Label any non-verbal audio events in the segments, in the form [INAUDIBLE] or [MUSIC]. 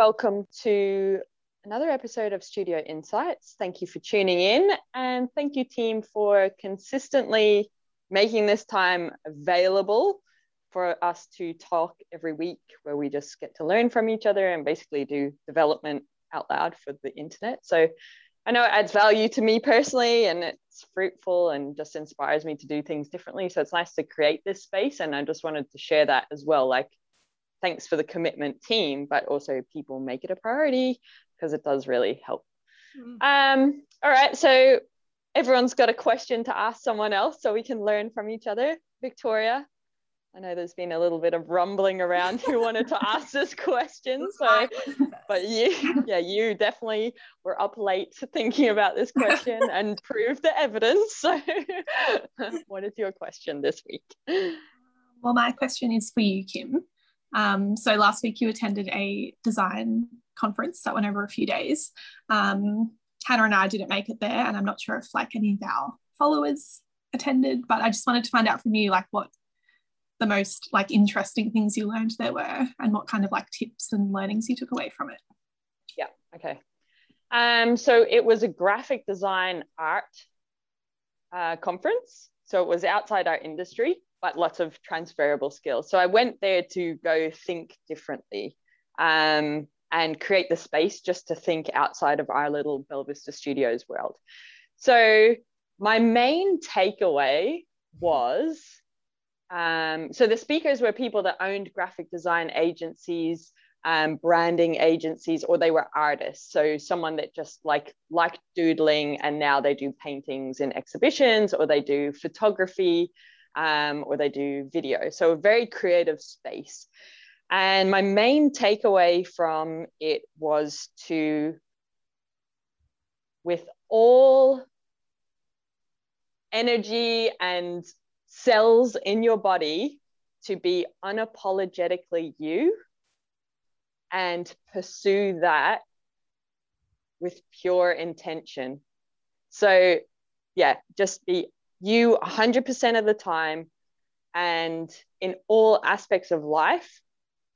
Welcome to another episode of Studio Insights. Thank you for tuning in, and thank you, team, for consistently making this time available for us to talk every week, where we just get to learn from each other and basically do development out loud for the internet. So I know it adds value to me personally and it's fruitful and just inspires me to do things differently. So it's nice to create this space. And I just wanted to share that as well. Like, thanks for the commitment team, but also people make it a priority because it does really help. Mm. Um, all right. So everyone's got a question to ask someone else so we can learn from each other. Victoria, I know there's been a little bit of rumbling around who [LAUGHS] wanted to ask this question. So, but you, yeah, you definitely were up late thinking about this question [LAUGHS] and proved the evidence. So, [LAUGHS] what is your question this week? Well, my question is for you, Kim. Um, so, last week you attended a design conference that went over a few days. Um, Hannah and I didn't make it there, and I'm not sure if like any of our followers attended, but I just wanted to find out from you like what the most like interesting things you learned there were and what kind of like tips and learnings you took away from it. Yeah okay. Um so it was a graphic design art uh, conference. So it was outside our industry but lots of transferable skills so i went there to go think differently um, and create the space just to think outside of our little Belvista Studios world. So my main takeaway was um, so the speakers were people that owned graphic design agencies, um, branding agencies, or they were artists. So someone that just like liked doodling and now they do paintings in exhibitions, or they do photography, um, or they do video. So a very creative space. And my main takeaway from it was to, with all energy and cells in your body to be unapologetically you and pursue that with pure intention. So, yeah, just be you 100% of the time and in all aspects of life,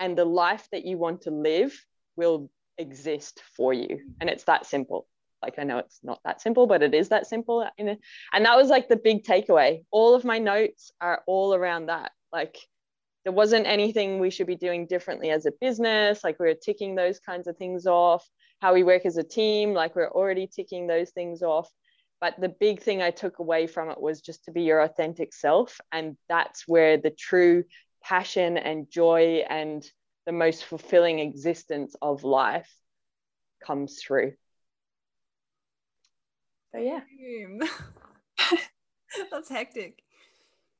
and the life that you want to live will exist for you. And it's that simple. Like i know it's not that simple but it is that simple and that was like the big takeaway. All of my notes are all around that. Like there wasn't anything we should be doing differently as a business. Like we are ticking those kinds of things off. How we work as a team like we're already ticking those things off but the big thing i took away from it was just to be your authentic self and that's where the true passion and joy and the most fulfilling existence of life comes through so yeah. [LAUGHS] That's hectic.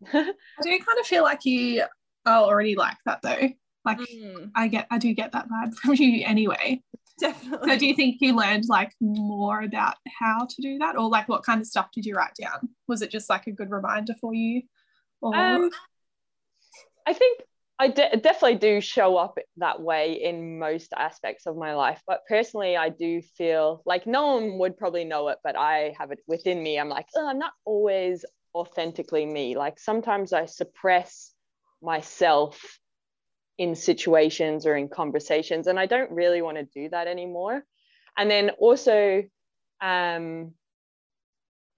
[LAUGHS] I do kind of feel like you are already like that though. Like mm. I get I do get that vibe [LAUGHS] from you anyway. [LAUGHS] Definitely. So do you think you learned like more about how to do that? Or like what kind of stuff did you write down? Was it just like a good reminder for you? Or um, I think I de- definitely do show up that way in most aspects of my life. But personally, I do feel like no one would probably know it, but I have it within me. I'm like, oh, I'm not always authentically me. Like sometimes I suppress myself in situations or in conversations, and I don't really want to do that anymore. And then also, um,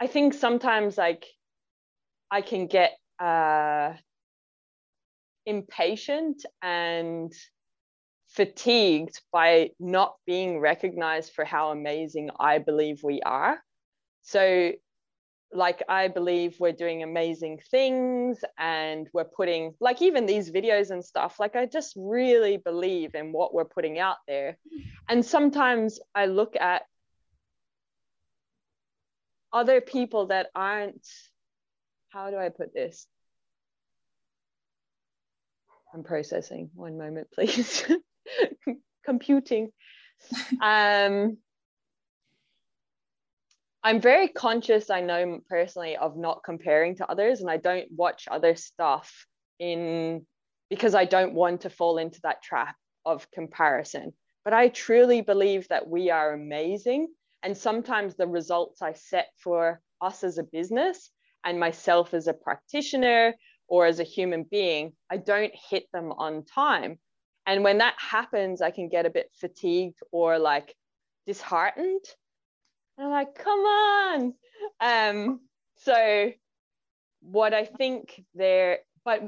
I think sometimes like I can get uh, impatient and fatigued by not being recognized for how amazing I believe we are. So, like, I believe we're doing amazing things and we're putting, like, even these videos and stuff, like, I just really believe in what we're putting out there. And sometimes I look at other people that aren't, how do I put this? I'm processing. One moment, please. [LAUGHS] Computing. [LAUGHS] Um, I'm very conscious, I know personally, of not comparing to others, and I don't watch other stuff in because I don't want to fall into that trap of comparison. But I truly believe that we are amazing. And sometimes the results I set for us as a business and myself as a practitioner or as a human being, I don't hit them on time. And when that happens, I can get a bit fatigued or like disheartened. And I'm like, come on. Um, so what I think there, but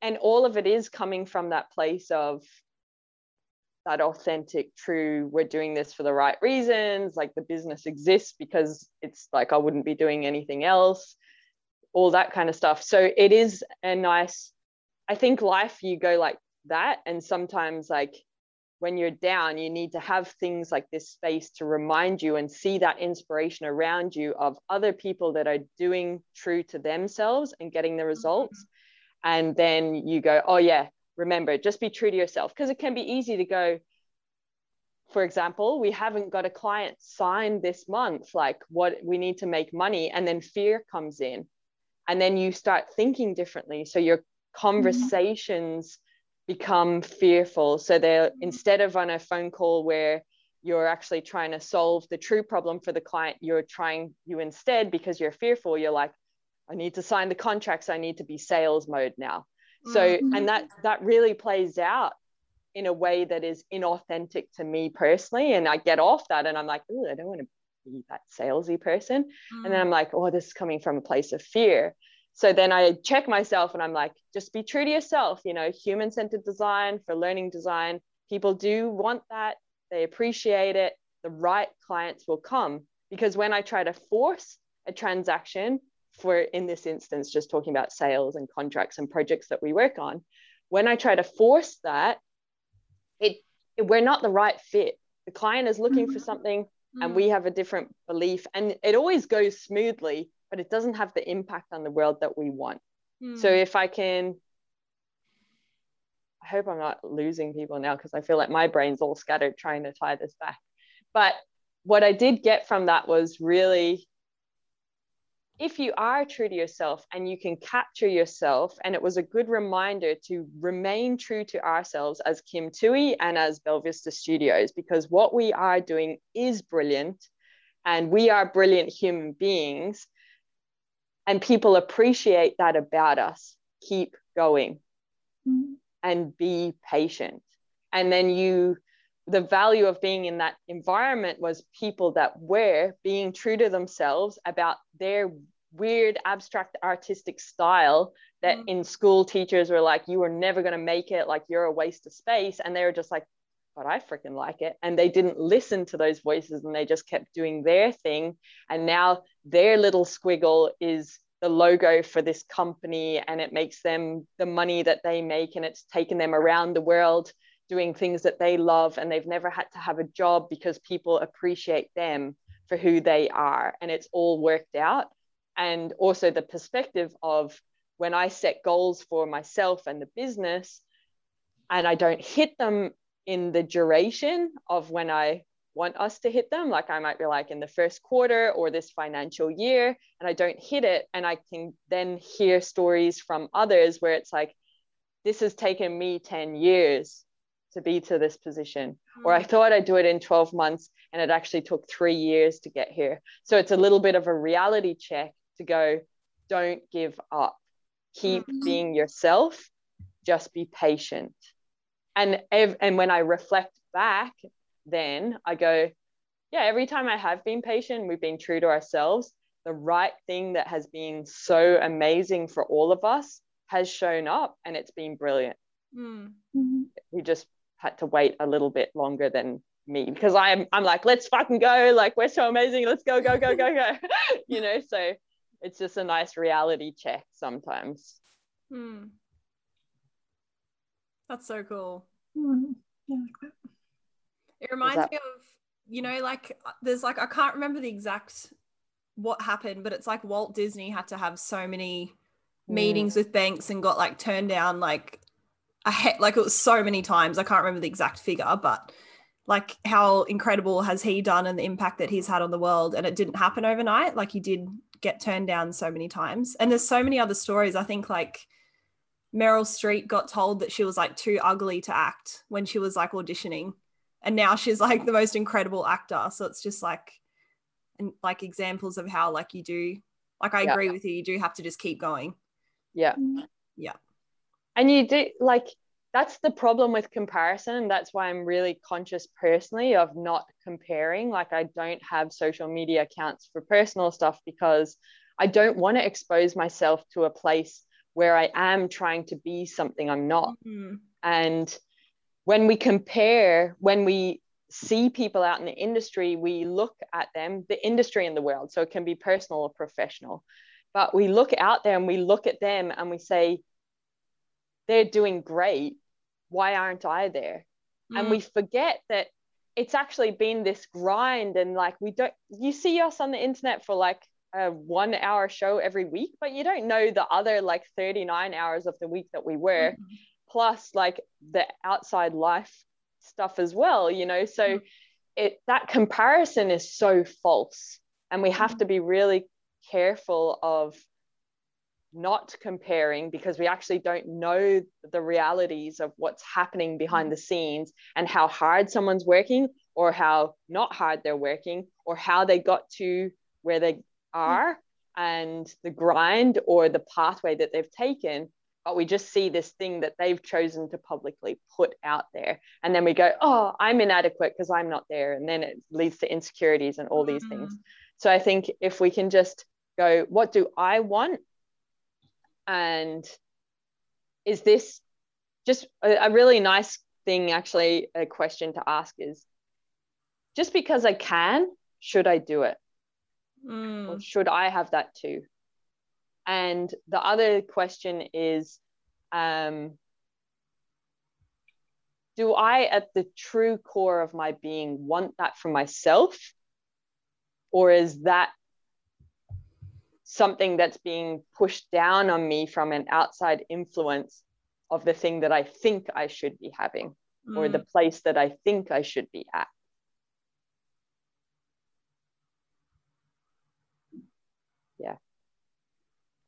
and all of it is coming from that place of that authentic, true, we're doing this for the right reasons, like the business exists because it's like I wouldn't be doing anything else, all that kind of stuff. So it is a nice, I think life you go like that. And sometimes like when you're down, you need to have things like this space to remind you and see that inspiration around you of other people that are doing true to themselves and getting the results. Mm-hmm. And then you go, oh, yeah, remember, just be true to yourself. Because it can be easy to go, for example, we haven't got a client signed this month, like what we need to make money. And then fear comes in. And then you start thinking differently. So your mm-hmm. conversations. Become fearful. So they're mm-hmm. instead of on a phone call where you're actually trying to solve the true problem for the client, you're trying you instead because you're fearful, you're like, I need to sign the contracts, I need to be sales mode now so mm-hmm. and that that really plays out in a way that is inauthentic to me personally and i get off that and i'm like oh i don't want to be that salesy person mm. and then i'm like oh this is coming from a place of fear so then i check myself and i'm like just be true to yourself you know human centered design for learning design. People do want that. They appreciate it. The right clients will come. Because when i try to force a transaction for in this instance just talking about sales and contracts and projects that we work on when i try to force that it, it we're not the right fit. The client is looking mm-hmm. for something mm-hmm. and we have a different belief. And it always goes smoothly but it doesn't have the impact on the world that we want mm-hmm. so if i can i hope i'm not losing people now because i feel like my brain's all scattered trying to tie this back but what i did get from that was really if you are true to yourself and you can capture yourself, and it was a good reminder to remain true to ourselves as Kim Tui and as Belvista Studios, because what we are doing is brilliant and we are brilliant human beings. And people appreciate that about us. Keep going mm-hmm. and be patient. And then you, the value of being in that environment was people that were being true to themselves about their weird abstract artistic style that mm. in school teachers were like you were never going to make it like you're a waste of space and they were just like but I freaking like it. And they didn't listen to those voices and they just kept doing their thing. And now their little squiggle is the logo for this company and it makes them the money that they make and it's taken them around the world doing things that they love and they've never had to have a job because people appreciate them for who they are. And it's all worked out. And also the perspective of when I set goals for myself and the business and I don't hit them in the duration of when I want us to hit them. Like I might be like in the first quarter or this financial year and I don't hit it. And I can then hear stories from others where it's like this has taken me 10 years to be to this position. Mm. or i thought i'd do it in 12 months and it actually took three years to get here. So it's a little bit of a reality check to go don't give up. Keep mm-hmm. being yourself. Just be patient and ev- and when i reflect back then i go yeah every time i have been patient we've been true to ourselves. The right thing that has been so amazing for all of us has shown up and it's been brilliant. Mm-hmm. we just had to wait a little bit longer than me because I'm I'm like let's fucking go. Like we're so amazing. Let's go go go go go. [LAUGHS] You know so it's just a nice reality check sometimes. Hmm. That's so cool mm. yeah. it reminds that- me of you know like there's like i can't remember the exact what happened but it's like walt disney had to have so many mm. meetings with banks and got like turned down like a he- like it was so many times i can't remember the exact figure but like how incredible has he done and the impact that he's had on the world and it didn't happen overnight like he did get turned down so many times and there's so many other stories i think like meryl streep got told that she was like too ugly to act when she was like auditioning. And now she's like the most incredible actor. So it's just like and like examples of how like you do like i yeah. agree with you. You do have to just keep going. Yeah. Mm-hmm. Yeah. And you do like that's the problem with comparison. That's why i'm really conscious personally of not comparing. Like i don't have social media accounts for personal stuff because i don't want to expose myself to a place where i am trying to be something i'm not mm-hmm. and when we compare when we see people out in the industry we look at them the industry in the world so it can be personal or professional but we look out there and we look at them and we say they're doing great. Why aren't I there? Mm. And we forget that it's actually been this grind and like we don't you see us on the internet for like a one hour show every week but you don't know the other like 39 hours of the week that we work mm-hmm. plus like the outside life stuff as well you know so mm-hmm. it that comparison is so false and we have mm-hmm. to be really careful of not comparing because we actually don't know the realities of what's happening behind mm. the scenes and how hard someone's working or how not hard they're working or how they got to where they are and the grind or the pathway that they've taken but we just see this thing that they've chosen to publicly put out there. And then we go oh i'm inadequate because i'm not there. And then it leads to insecurities and all these things. Mm. so i think if we can just go what do i want? And is this just a, a really nice thing actually a question to ask is just because i can should i do it mm. or should i have that too and the other question is um, do i at the true core of my being want that for myself or is that something that's being pushed down on me from an outside influence of the thing that I think I should be having mm. or the mm. place that I think I should be at.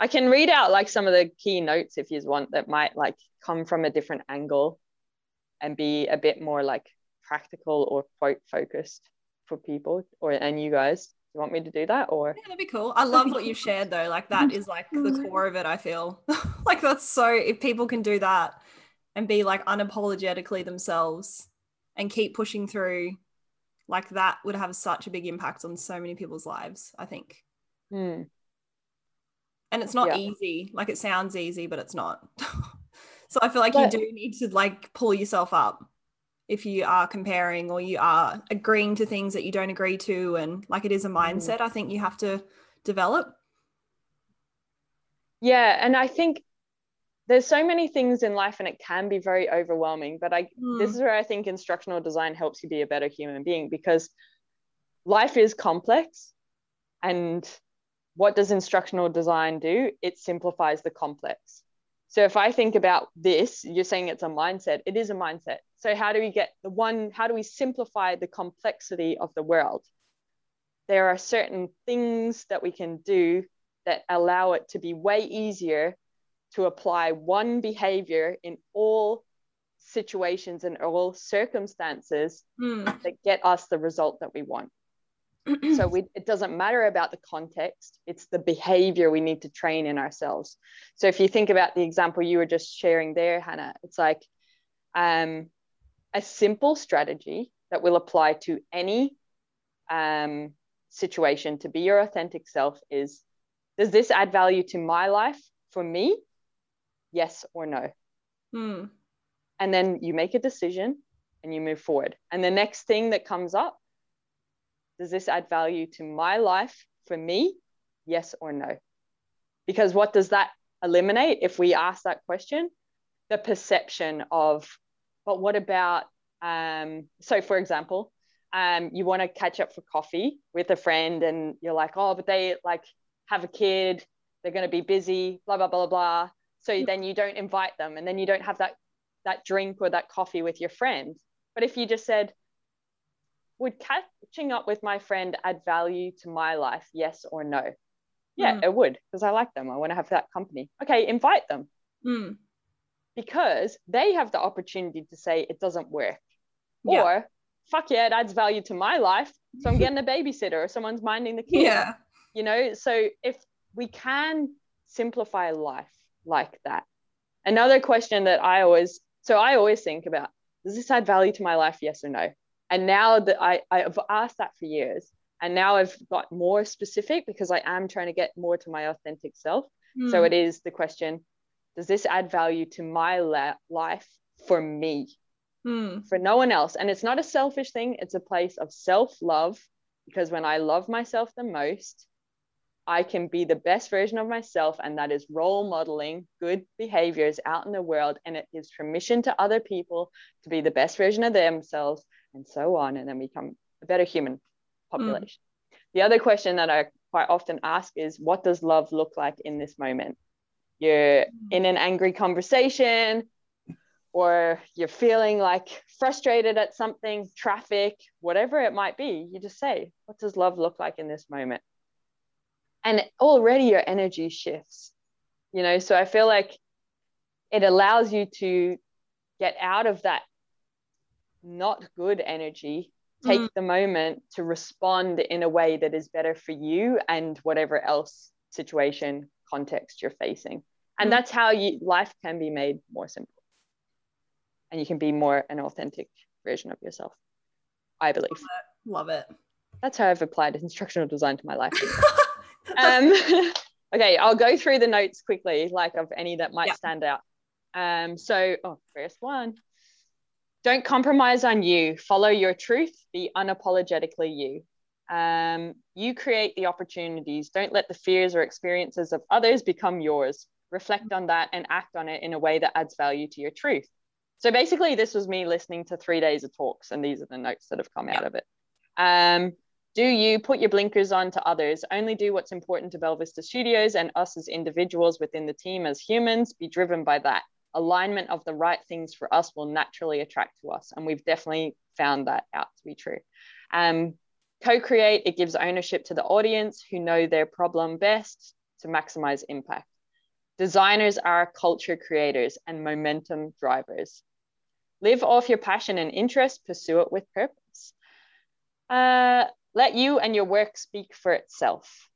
I can read out like some of the key notes if you want that might like come from a different angle and be a bit more like practical or quote focused for people or and you guys. Do you want me to do that or? Yeah that'd be cool. I love what you shared though. Like that is like the core of it i feel. [LAUGHS] Like that's so if people can do that and be like unapologetically themselves and keep pushing through like that would have such a big impact on so many people's lives i think. Mm. And it's not yeah. easy like it sounds easy but it's not [LAUGHS] so i feel like but- you do need to like pull yourself up if you are comparing or you are agreeing to things that you don't agree to and like it is a mm. mindset mm. i think you have to develop yeah and i think there's so many things in life and it can be very overwhelming but i mm. this is where i think instructional design helps you be a better human being because life is complex and what does instructional design do it simplifies the complex so if i think about this you're saying it's a mindset it is a mindset so how do we get the one, how do we simplify the complexity of the world? There are certain things that we can do that allow it to be way easier to apply one behavior in all situations and all circumstances mm. that get us the result that we want. So [CLEARS THROAT] we, it doesn't matter about the context, it's the behavior we need to train in ourselves. So if you think about the example you were just sharing there, Hannah, it's like um, a simple strategy that will apply to any um, situation to be your authentic self is does this add value to my life for me yes or no hmm. and then you make a decision and you move forward and the next thing that comes up does this add value to my life for me yes or no because what does that eliminate if we ask that question the perception of but what about, um, so for example, um, you want to catch up for coffee with a friend and you're like, oh, but they like have a kid, they're going to be busy, blah, blah, blah, blah. So then you don't invite them and then you don't have that, that drink or that coffee with your friend. But if you just said, would catching up with my friend add value to my life? Yes or no? Yeah, mm. it would because I like them. I want to have that company. Okay, invite them. Mm because they have the opportunity to say it doesn't work. Yeah. Or fuck yeah, it adds value to my life. So I'm [LAUGHS] getting a babysitter or someone's minding the kid. Yeah. You know, so if we can simplify life like that. Another question that I always So I always think about does this add value to my life? Yes or no. And now that I, I've asked that for years, and now I've got more specific because I am trying to get more to my authentic self. Mm. So hmm. it is the question Does this add value to my la- life for me, mm. for no one else? And it's not a selfish thing, it's a place of self love because when I love myself the most, I can be the best version of myself, and that is role modeling good behaviors out in the world. And it gives permission to other people to be the best version of themselves, and so on. And then become a better human population. Mm. The other question that I quite often ask is, What does love look like in this moment? You're mm. in an angry conversation, or you're feeling like frustrated at something, traffic, whatever it might be. You just say, What does love look like in this moment? and already your energy shifts you know so i feel like it allows you to get out of that not good energy take mm. the moment to respond in a way that is better for you and whatever else situation context you're facing and mm. that's how you life can be made more simple and you can be more an authentic version of yourself i believe love it, love it. that's how i've applied instructional design to my life [LAUGHS] um, [LAUGHS] okay, I'll go through the notes quickly, like of any that might stand out. Um, so, oh, first one. Don't compromise on you. Follow your truth. Be unapologetically you. Um, you create the opportunities. Don't let the fears or experiences of others become yours. Reflect on that and act on it in a way that adds value to your truth. So basically, this was me listening to three days of talks, and these are the notes that have come out of it. Um, do you put your blinkers on to others? Only do what's important to Belvista Studios and us as individuals within the team as humans. Be driven by that. Alignment of the right things for us will naturally attract to us. And we've definitely found that out to be true. Um, co-create, it gives ownership to the audience who know their problem best to maximize impact. Designers are culture creators and momentum drivers. Live off your passion and interest, pursue it with purpose. Uh, let you and your work speak for itself.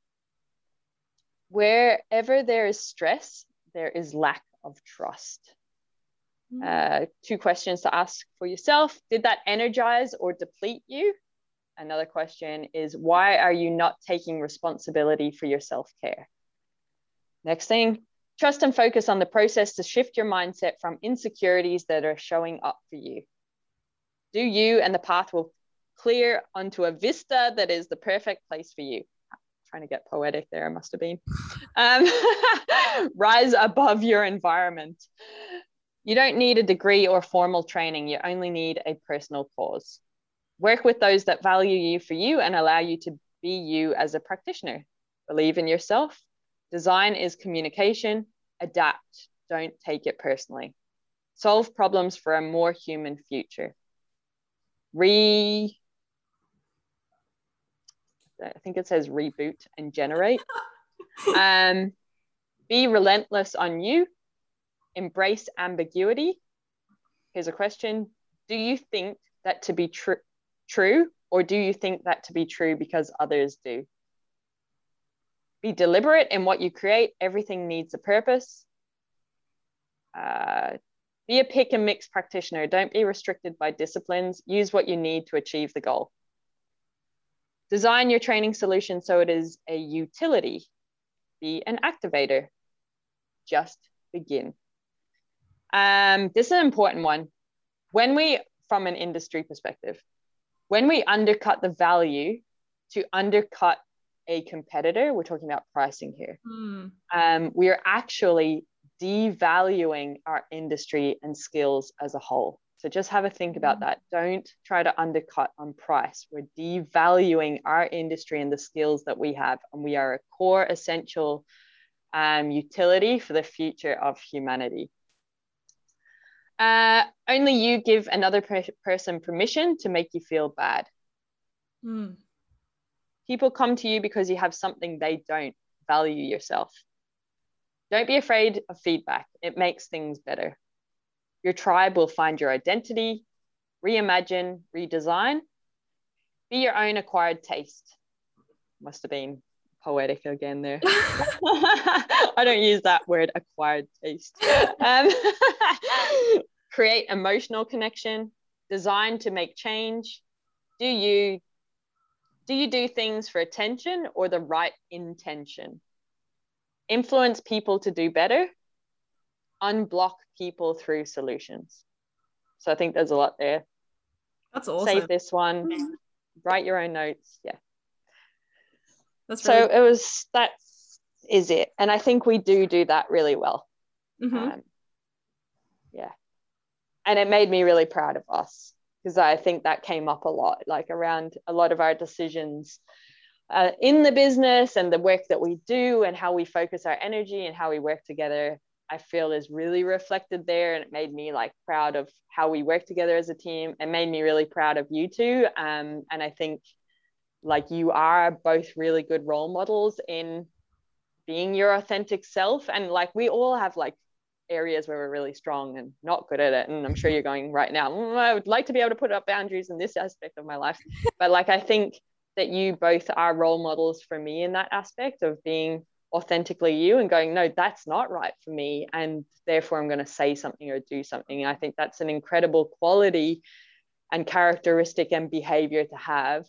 Wherever there is stress, there is lack of trust. Hmm. Uh, two questions to ask for yourself Did that energize or deplete you? Another question is Why are you not taking responsibility for your self care? Next thing, trust and focus on the process to shift your mindset from insecurities that are showing up for you. Do you and the path will clear onto a vista that is the perfect place for you. Trying to get poetic there, must have been. Um, [LAUGHS] rise above your environment. You don't need a degree or formal training, you only need a personal cause. Work with those that value you for you and allow you to be you as a practitioner. Believe in yourself. Design is communication. Adapt. Don't take it personally. Solve problems for a more human future. Re I think it says reboot and generate. um, be relentless on you. Embrace ambiguity. Here's a question Do you think that to be tr- true, or do you think that to be true because others do? Be deliberate in what you create. Everything needs a purpose. Uh, be a pick and mix practitioner. Don't be restricted by disciplines. Use what you need to achieve the goal. Design your training solution so it is a utility. Be an activator. Just begin. Um, this is an important one. When we, from an industry perspective, when we undercut the value to undercut a competitor, we're talking about pricing here. Mm. Um, we are actually devaluing our industry and skills as a whole. So just have a think about mm. that. Don't try to undercut on price. We're devaluing our industry and the skills that we have, and we are a core essential um, utility for the future of humanity. Uh, only you give another per person permission to make you feel bad. Mm. People come to you because you have something they don't value yourself. Don't be afraid of feedback, it makes things better. Your tribe will find your identity, reimagine, redesign, be your own acquired taste. Must have been poetic again there. [LAUGHS] [LAUGHS] I don't use that word acquired taste. Um, [LAUGHS] create emotional connection, designed to make change. Do you do you do things for attention or the right intention? Influence people to do better, unblock people through solutions. So I think there's a lot there. That's awesome. Save this one, write your own notes. Yeah. That's really so it was that is it. And I think we do do that really well. Mm-hmm. Um, yeah. And it made me really proud of us because I think that came up a lot, like around a lot of our decisions uh, in the business and the work that we do and how we focus our energy and how we work together. I feel is really reflected there, and it made me like proud of how we work together as a team. It made me really proud of you two, um, and I think like you are both really good role models in being your authentic self and like we all have like areas where we're really strong and not good at it and i'm sure you're going right now mm, i would like to be able to put up boundaries in this aspect of my life [LAUGHS] but like i think that you both are role models for me in that aspect of being authentically you and going no that's not right for me and therefore i'm going to say something or do something i think that's an incredible quality and characteristic and behavior to have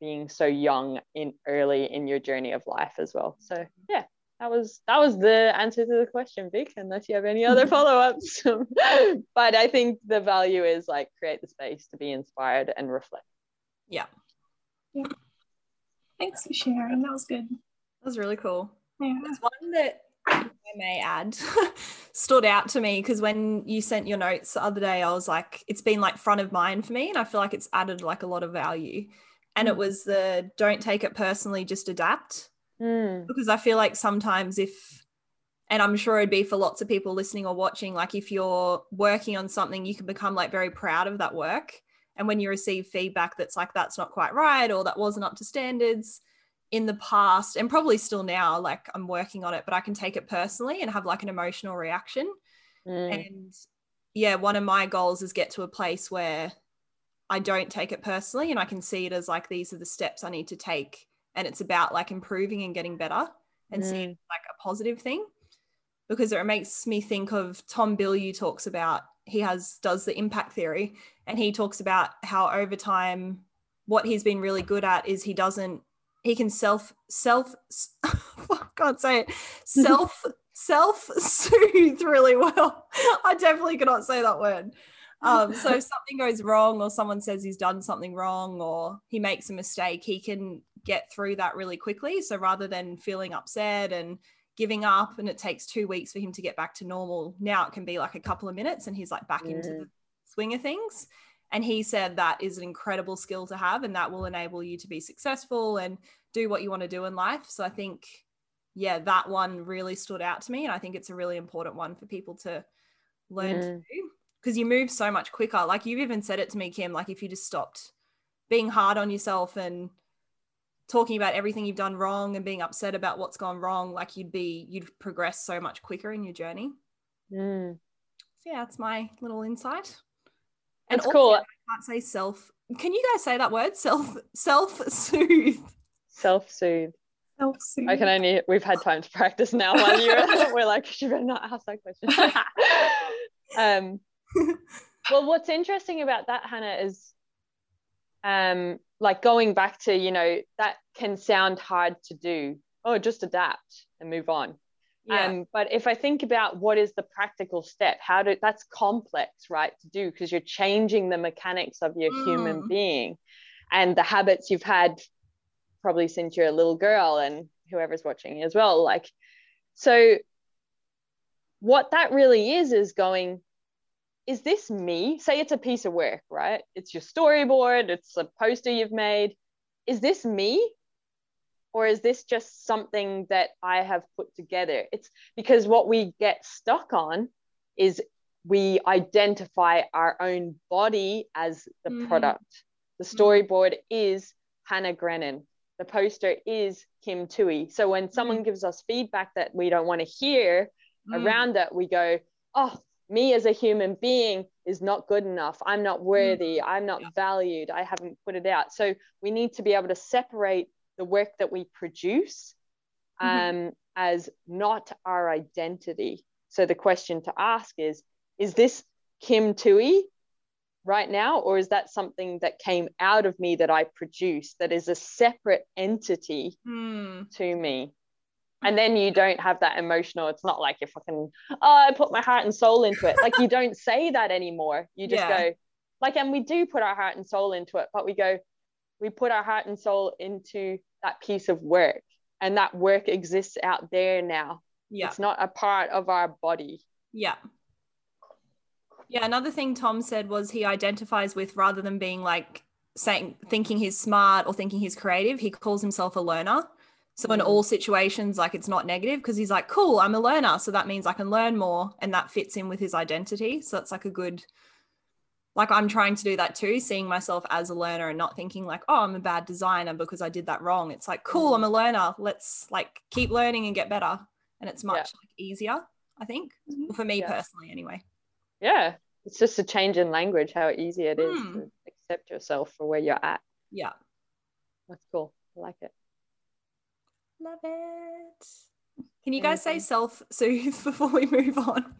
being so young in early in your journey of life as well. So yeah, that was that was the answer to the question, Vic. Unless you have any other [LAUGHS] follow-ups, [LAUGHS] but I think the value is like create the space to be inspired and reflect. Yeah. Yeah. Thanks for sharing. That was good. That was really cool. Yeah. There's one that I may add [LAUGHS] stood out to me because when you sent your notes the other day, I was like, it's been like front of mind for me, and I feel like it's added like a lot of value and it mm. was the don't take it personally just adapt mm. because i feel like sometimes if and i'm sure it'd be for lots of people listening or watching like if you're working on something you can become like very proud of that work and when you receive feedback that's like that's not quite right or that wasn't up to standards in the past and probably still now like i'm working on it but i can take it personally and have like an emotional reaction mm. and yeah one of my goals is get to a place where I don't take it personally and I can see it as like these are the steps I need to take and it's about like improving and getting better and mm. seeing like a positive thing because it makes me think of Tom Bilyeu talks about he has does the impact theory and he talks about how over time what he's been really good at is he doesn't he can self self [LAUGHS] I can't say it [LAUGHS] self self soothe really well. I definitely cannot say that word um, so if something goes wrong or someone says he's done something wrong or he makes a mistake, he can get through that really quickly. So rather than feeling upset and giving up and it takes two weeks for him to get back to normal, now it can be like a couple of minutes and he's like back into the swing of things. And he said that is an incredible skill to have and that will enable you to be successful and do what you want to do in life. So I think, yeah, that one really stood out to me. And I think it's a really important one for people to learn mm. to do because you move so much quicker. Like you've even said it to me, Kim, like if you just stopped being hard on yourself and talking about everything you've done wrong and being upset about what's gone wrong, like you'd be, you'd progress so much quicker in your journey. Mm. So yeah, that's my little insight. And that's also, cool. I can't say self. Can you guys say that word? Self, self soothe. Self soothe. Self soothe. I can only. We've had time to practice now. One year, [LAUGHS] we're like, you better not ask that question. [LAUGHS] um, well, what's interesting about that, Hannah, is um, like going back to, you know, that can sound hard to do. Oh, just adapt and move on. Yeah. Um, but if I think about what is the practical step, how do that's complex, right, to do because you're changing the mechanics of your mm. human being and the habits you've had probably since you're a little girl and whoever's watching as well. Like, so what that really is is going, is this me? Say it's a piece of work, right? It's your storyboard, it's a poster you've made. Is this me? Or is this just something that I have put together? It's because what we get stuck on is we identify our own body as the mm. product. The mm-hmm. storyboard is Hannah Grennan. The poster is Kim Tui. So when someone mm. gives us feedback that we don't want to hear mm. around that, we go, oh, me as a human being is not good enough. I'm not mm. worthy. I'm not valued. I haven't put it out. So we need to be able to separate the work that we produce mm-hmm. um, mm-hmm. as not our identity. So the question to ask is Is this Kim Tui right now, or is that something that came out of me that I produced that is a separate entity Hmm. to me? And then you don't have that emotional, it's not like you're fucking, oh, I put my heart and soul into it. Like you [LAUGHS] don't say that anymore. You just Yeah. go, like, and we do put our heart and soul into it, but we go, we put our heart and soul into that piece of work. And that work exists out there now. Yeah. It's not a part of our body. Yeah. Yeah. Another thing Tom said was he identifies with rather than being like saying, thinking he's smart or thinking he's creative, he calls himself a learner. So in Mm. all situations, like it's not negative because he's like, cool, I'm a learner. So that means I can learn more. And that fits in with his identity. So it's like a good, like I'm trying to do that too, seeing myself as a learner and not thinking like, oh, I'm a bad designer because I did that wrong. It's like, cool. I'm a learner. Let's like keep learning and get better. And it's much Yeah. like easier, I think, Mhm. for me Yeah. personally, anyway. Yeah. It's just a change in language, how easy it is Mm. to accept yourself for where you're at. Yeah. That's cool. I like it. Love it. Can you guys say self soothe [LAUGHS] before we move on?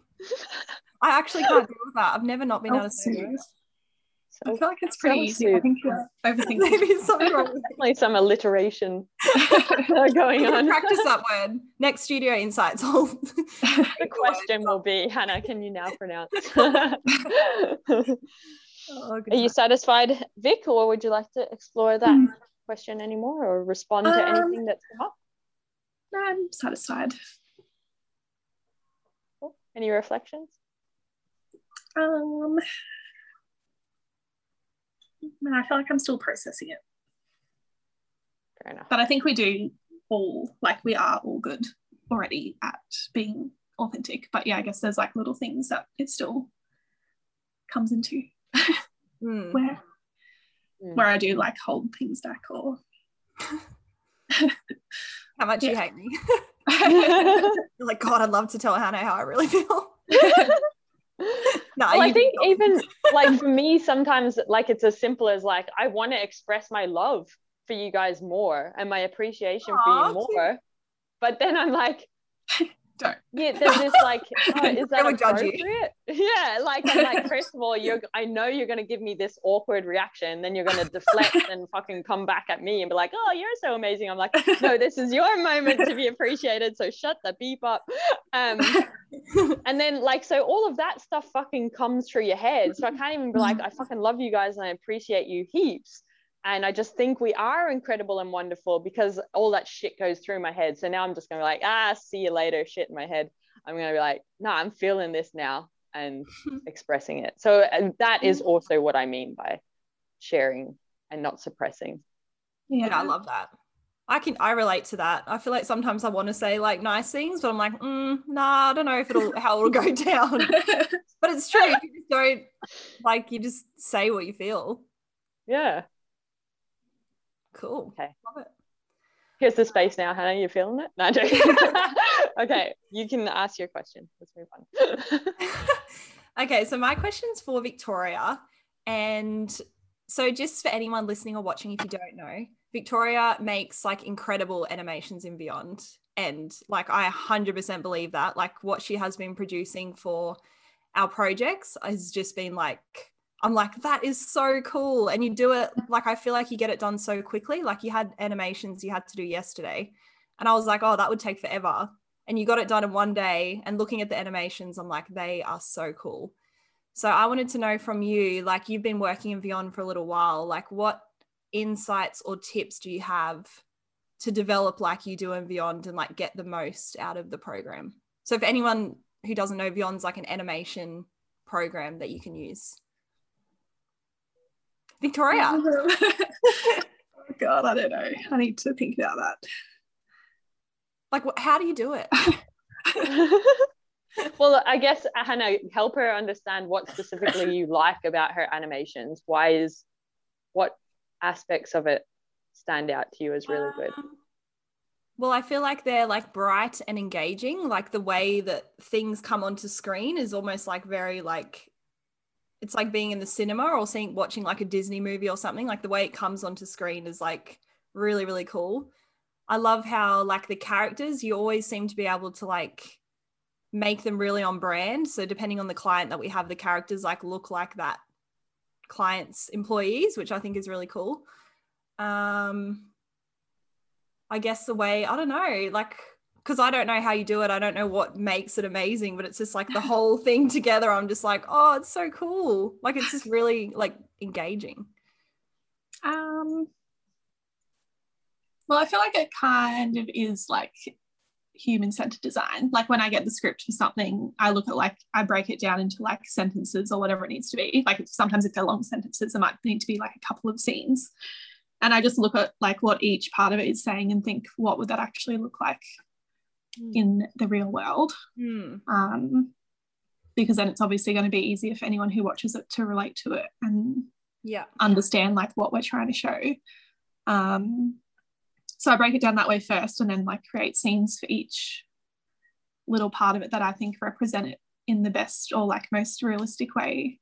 I actually can't deal with that. I've never not been able to say Self-soothe. it. I feel like it's pretty easy. I think you're overthinking. [LAUGHS] Maybe it's something wrong with me. definitely some alliteration [LAUGHS] [LAUGHS] going on. practice that word. Next studio insights. The question will be, Hannah, can you now pronounce? Oh, Are you satisfied, Vic, or would you like to explore that Hmm. question anymore or respond to Um, anything that's come up? No, I'm satisfied. Cool. Any reflections? Um, man, I feel like I'm still processing it, Fair enough. but I think we do all like we are all good already at being authentic. But yeah, I guess there's like little things that it still comes into Hmm. where Mm. where I do like hold things back or [LAUGHS] How much you hate me. [LAUGHS] [LAUGHS] Like, God, I'd love to tell Hannah how I really feel. [LAUGHS] no, Well, I think did not. even [LAUGHS] like for me, sometimes like it's as simple as like I want to express my love for you guys more and my appreciation for you more. But then I'm like, Don't. yeah, there's this like, [LAUGHS] oh, is that I would judge you. appropriate? [LAUGHS] Yeah, like I'm like, first of all, you're I know you're gonna give me this awkward reaction, then you're gonna deflect [LAUGHS] and fucking come back at me and be like, oh, you're so amazing. I'm like, no, this is your moment to be appreciated. So shut the beep up. Um, and then like so all of that stuff fucking comes through your head so i can't even be like i fucking love you guys and i appreciate you heaps and i just think we are incredible and wonderful because all that shit goes through my head so now i'm just gonna be like ah see you later shit in my head i'm gonna be like no i'm feeling this now and [LAUGHS] expressing it so that is also what i mean by sharing and not suppressing yeah, Yeah, I love that. I can I relate to that. I feel like sometimes I want to say like nice things, but I'm like, mm, nah, I don't know if it'll how it'll go [LAUGHS] down. [LAUGHS] But it's true. You just don't like you just say what you feel. yeah Cool. Okay. Love it. here's the space now hannah you feeling it no [LAUGHS] okay you can ask your question let's move on [LAUGHS] okay, so my question's for Victoria. And so, just for anyone listening or watching, if you don't know, Victoria makes like incredible animations in Vyond. And like, I 100% believe that. Like, what she has been producing for our projects has just been like, I'm like, that is so cool. And you do it like, I feel like you get it done so quickly. Like, you had animations you had to do yesterday. And I was like, oh, that would take forever and you got it done in one day and looking at the animations i'm like they are so cool so i wanted to know from you like you've been working in Vyond for a little while like what insights or tips do you have to develop like you do in Vyond and like get the most out of the program so for anyone who doesn't know Vyond's like an animation program that you can use victoria [LAUGHS] oh God, I don't know. I need to think about that. like what, how do you do it [LAUGHS] [LAUGHS] well, I guess Hannah, help her understand what specifically you like about her animations. Why is what aspects of it stand out to you as really good? Um, Well, I feel like they're like bright and engaging. Like the way that things come onto screen is almost like very like it's like being in the cinema or seeing watching like a Disney movie or something. Like the way it comes onto screen is like really, really cool. I love how like the characters, you always seem to be able to like make them really on brand. So depending on the client that we have, the characters like look like that client's employees, which I think is really cool. Um, I guess the way I don't know, like because I don't know how you do it. I don't know what makes it amazing, but it's just like the whole thing [LAUGHS] together. I'm just like, oh, it's so cool. Like it's just really like engaging. Um well, I feel like it kind of is like human centered design. Like when I get the script for something, I look at like I break it down into like sentences or whatever it needs to be. Like sometimes if they're long sentences, it might need to be like a couple of scenes. And I just look at like what each part of it is saying and think, what would that actually look like mm. in the real world? Mm. Um, because then it's obviously going to be easier for anyone who watches it to relate to it and yeah understand like what we're trying to show. Um, so I break it down that way first and then like create scenes for each little part of it that I think represent it in the best or like most realistic way.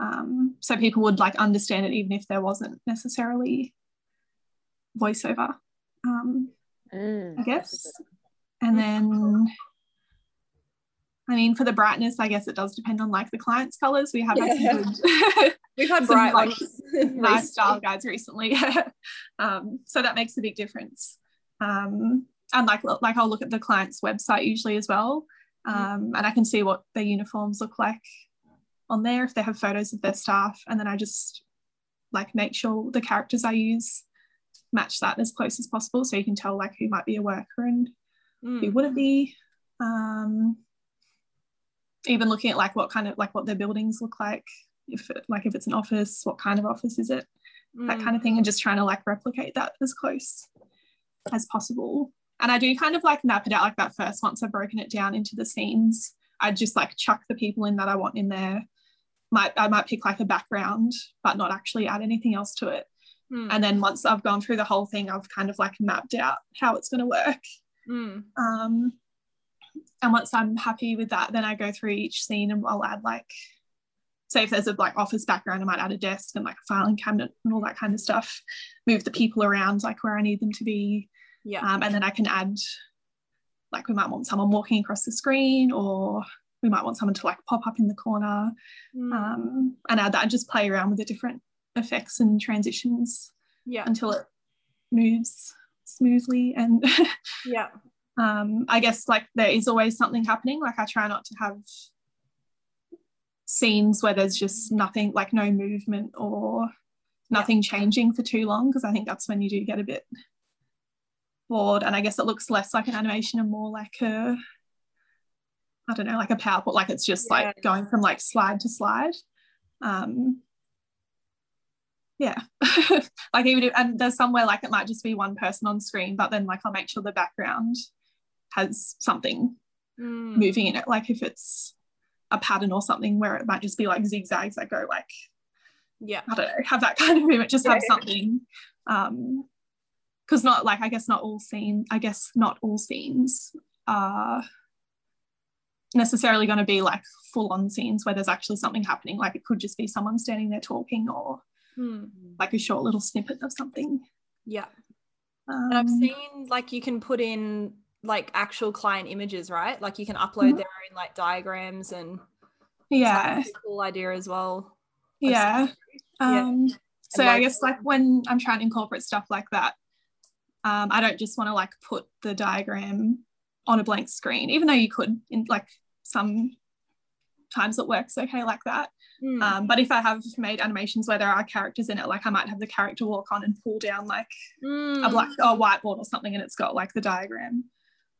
Um, so people would like understand it even if there wasn't necessarily voiceover. Um, mm, I guess. And then I mean, for the brightness, I guess it does depend on like the client's colors. We have Yeah. good, [LAUGHS] We've had bright like, nice [LAUGHS] style guides recently. [LAUGHS] um, so that makes a big difference. Um, and like like I'll look at the client's website usually as well, um, and I can see what their uniforms look like on there if they have photos of their staff, and then I just like make sure the characters I use match that as close as possible, so you can tell like who might be a worker and who Mm. wouldn't be. Um, even looking at like what kind of like what their buildings look like, if it, like if it's an office, what kind of office is it? that Mm. kind of thing and just trying to like replicate that as close as possible and i do kind of like map it out like that first once i've broken it down into the scenes i just like chuck the people in that i want in there might i might pick like a background but not actually add anything else to it Mm. and then once i've gone through the whole thing i've kind of like mapped out how it's going to work Mm. um and once i'm happy with that then i go through each scene and i'll add like say if there's a like office background i might add a desk and like a filing cabinet and all that kind of stuff. Move the people around like where i need them to be. Yeah. Um, and then i can add like we might want someone walking across the screen or we might want someone to like pop up in the corner. Mm. um, and add that and just play around with the different effects and transitions yeah. until it moves smoothly and yeah [LAUGHS] um, I guess like there is always something happening. Like I try not to have scenes where there's just nothing, like no movement or nothing changing for too long, because I think that's when you do get a bit bored. And I guess it looks less like an animation and more like a, I don't know, like a PowerPoint, like it's just Yeah. like going from like slide to slide. Um, yeah, [LAUGHS] like even if, and there's somewhere like it might just be one person on screen, but then like I'll make sure the background has something Mm. moving in it. Like if it's a pattern or something where it might just be like zigzags that go like yeah I don't know, have that [LAUGHS] kind of movement, just have something. Um, because not like I guess not all scenes, I guess not all scenes are necessarily going to be like full on scenes where there's actually something happening. Like it could just be someone standing there talking or Mm. like a short little snippet of something. yeah Um, And I've seen like you can put in like actual client images, right? Like you can upload Mhm. their own like diagrams and yeah, that's a cool idea as well. yeah. Yeah. Um, so And, I guess like when I'm trying to incorporate stuff like that, um, I don't just want to like put the diagram on a blank screen, even though you could in like some times it works okay like that. Mm. Um, but if I have made animations where there are characters in it, like I might have the character walk on and pull down like a Mm. black a whiteboard or something and it's got like the diagram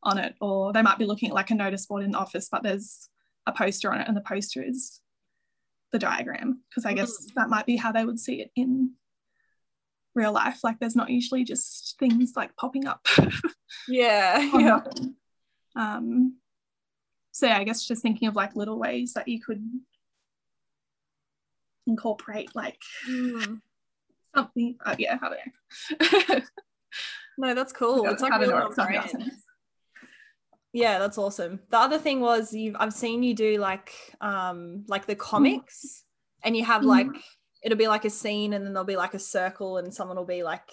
on it. Or they might be looking at like a notice board in the office, but there's a poster on it and the poster is the diagram. Because I guess that might be how they would see it in real life. Like there's not usually just things like popping up. [LAUGHS] Yeah. Yeah. Um so yeah, I guess just thinking of like little ways that you could incorporate like Mm. something uh, yeah I don't know No, that's cool. It's like really it's brand. Yeah, that's awesome. The other thing was you've I've seen you do like um like the comics and you have Mhm. like it'll be like a scene and then there'll be like a circle and someone will be like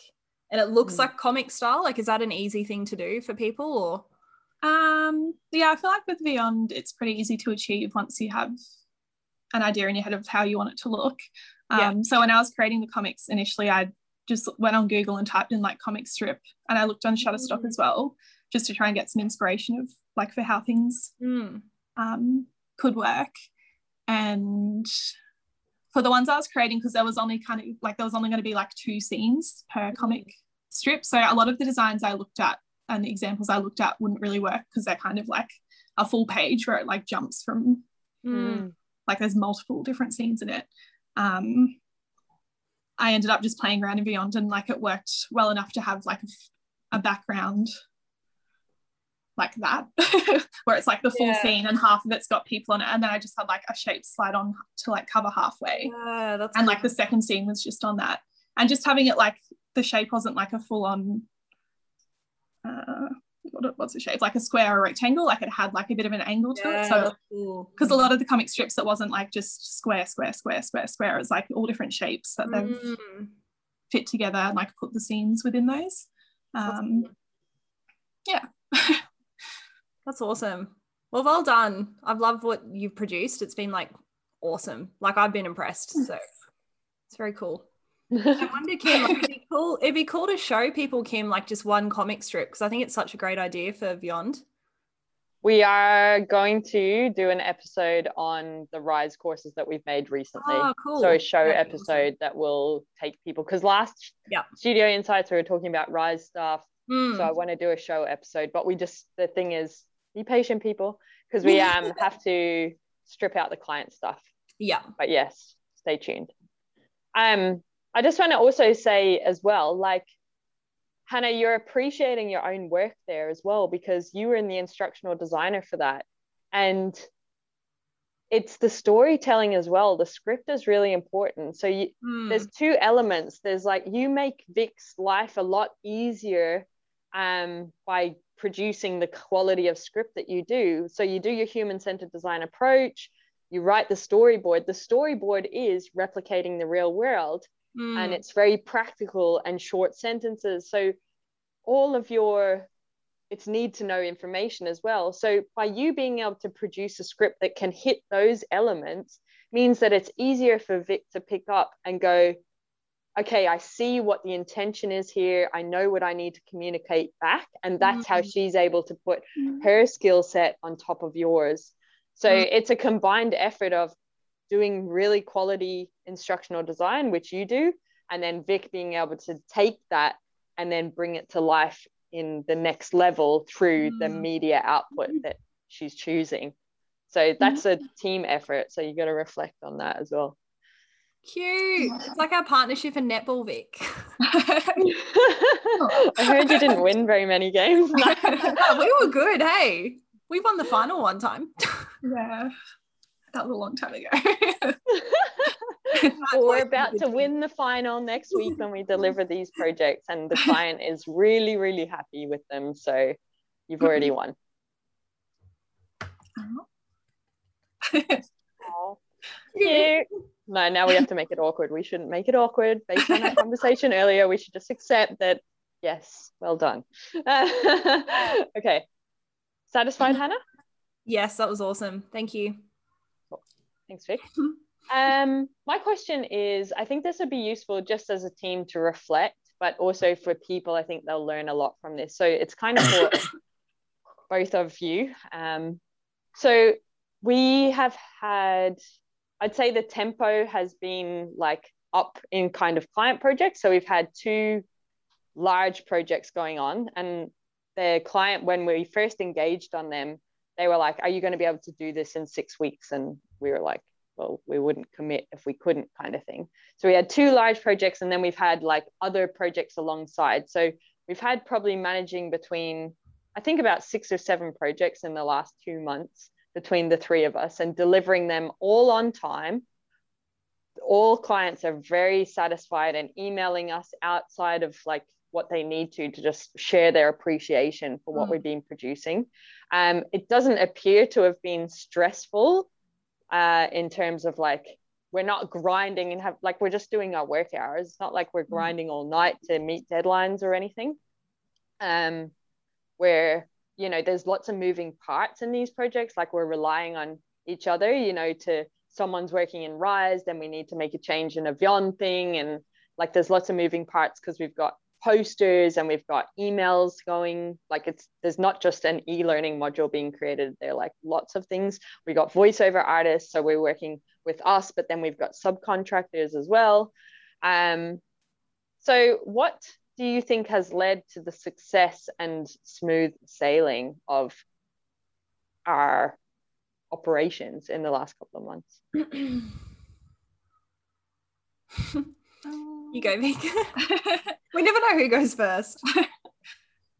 and it looks Mm. like comic style. Like is that an easy thing to do for people or Um, yeah, I feel like with Vyond it's pretty easy to achieve once you have an idea in your head of how you want it to look. Um, yeah. So when I was creating the comics initially, I just went on Google and typed in like comic strip, and I looked on Shutterstock mm. as well, just to try and get some inspiration of like for how things mm. um, could work. And for the ones I was creating, because there was only kind of like there was only going to be like two scenes per mm. comic strip, so a lot of the designs I looked at and the examples I looked at wouldn't really work because they're kind of like a full page where it like jumps from mm. Like there's multiple different scenes in it. Um, I ended up just playing around in Vyond and like it worked well enough to have like a, a background like that [LAUGHS] where it's like the full yeah. scene and half of it's got people on it and then I just had like a shape slide on to like cover halfway yeah, that's and cool. like the second scene was just on that and just having it like the shape wasn't like a full on uh, what, what's the shape like a square or rectangle like it had like a bit of an angle to yeah, it. So because cool. a lot of the comic strips it wasn't like just square square square square square. It's like all different shapes that they've mm. fit together and like put the scenes within those. Um yeah. [LAUGHS] That's awesome. Well well done. I've loved what you've produced. It's been like awesome. Like i've been impressed so it's very cool I wonder, Kim, like, it'd be cool. It'd be cool to show people, Kim, like just one comic strip because I think it's such a great idea for Vyond. We are going to do an episode on the Rise courses that we've made recently. Oh, cool. So a show episode awesome. that will take people because last yeah. Studio Insights we were talking about Rise stuff. Mm. So I want to do a show episode, but we just the thing is be patient, people, because we [LAUGHS] um have to strip out the client stuff. Yeah. But yes, stay tuned. Um, I just want to also say as well, like, Hannah, you're appreciating your own work there as well because you were in the instructional designer for that. And it's the storytelling as well. The script is really important. So you, mm. there's two elements. There's like you make Vic's life a lot easier um, by producing the quality of script that you do. So you do your human centered design approach, you write the storyboard. The storyboard is replicating the real world mm. and it's very practical and short sentences so all of your it's need to know information as well so by you being able to produce a script that can hit those elements means that it's easier for vic to pick up and go okay i see what the intention is here i know what i need to communicate back and that's mm-hmm. how she's able to put mm-hmm. her skill set on top of yours so mm-hmm. it's a combined effort of doing really quality instructional design, which you do, and then Vic being able to take that and then bring it to life in the next level through mm. the media output that she's choosing. So that's a team effort. So you got to reflect on that as well. Cute. It's like our partnership in netball, Vic. [LAUGHS] [LAUGHS] I heard you didn't win very many games. no, [LAUGHS] we were good. Hey, we won the final one time. yeah that was a long time ago. [LAUGHS] we're about to win the final next week when we deliver these projects, and the client is really, really happy with them. So you've already won. [LAUGHS] oh, cute. No, now we have to make it awkward. We shouldn't make it awkward. Based on our [LAUGHS] conversation earlier, we should just accept that, yes, well done. okay. Satisfied, Hannah? Yes, that was awesome. Thank you. Thanks, Vic. [LAUGHS] um, my question is I think this would be useful just as a team to reflect, but also for people, I think they'll learn a lot from this. So it's kind of for [COUGHS] both of you. Um, so we have had, I'd say the tempo has been like up in kind of client projects. So we've had two large projects going on, and the client, when we first engaged on them, they were like, Are you going to be able to do this in six weeks? And we were like, well, we wouldn't commit if we couldn't, kind of thing. So we had two large projects, and then we've had like other projects alongside. So we've had probably managing between, I think, about six or seven projects in the last two months between the three of us and delivering them all on time. All clients are very satisfied and emailing us outside of like what they need to to just share their appreciation for what mm. we've been producing. Um, it doesn't appear to have been stressful uh, in terms of like we're not grinding and have like we're just doing our work hours. It's not like we're mm. grinding all night to meet deadlines or anything. Um, we're you know there's lots of moving parts in these projects like we're relying on each other you know to someone's working in rise then we need to make a change in a Vyond thing and like there's lots of moving parts because we've got posters and we've got emails going. Like it's there's not just an e-learning module being created. There are like lots of things. We got voiceover artists so we're working with us but then we've got subcontractors as well. Um so what do you think has led to the success and smooth sailing of our operations in the last couple of months? [CLEARS THROAT] [LAUGHS] you go, Vic. [LAUGHS] we never know who goes first. [LAUGHS]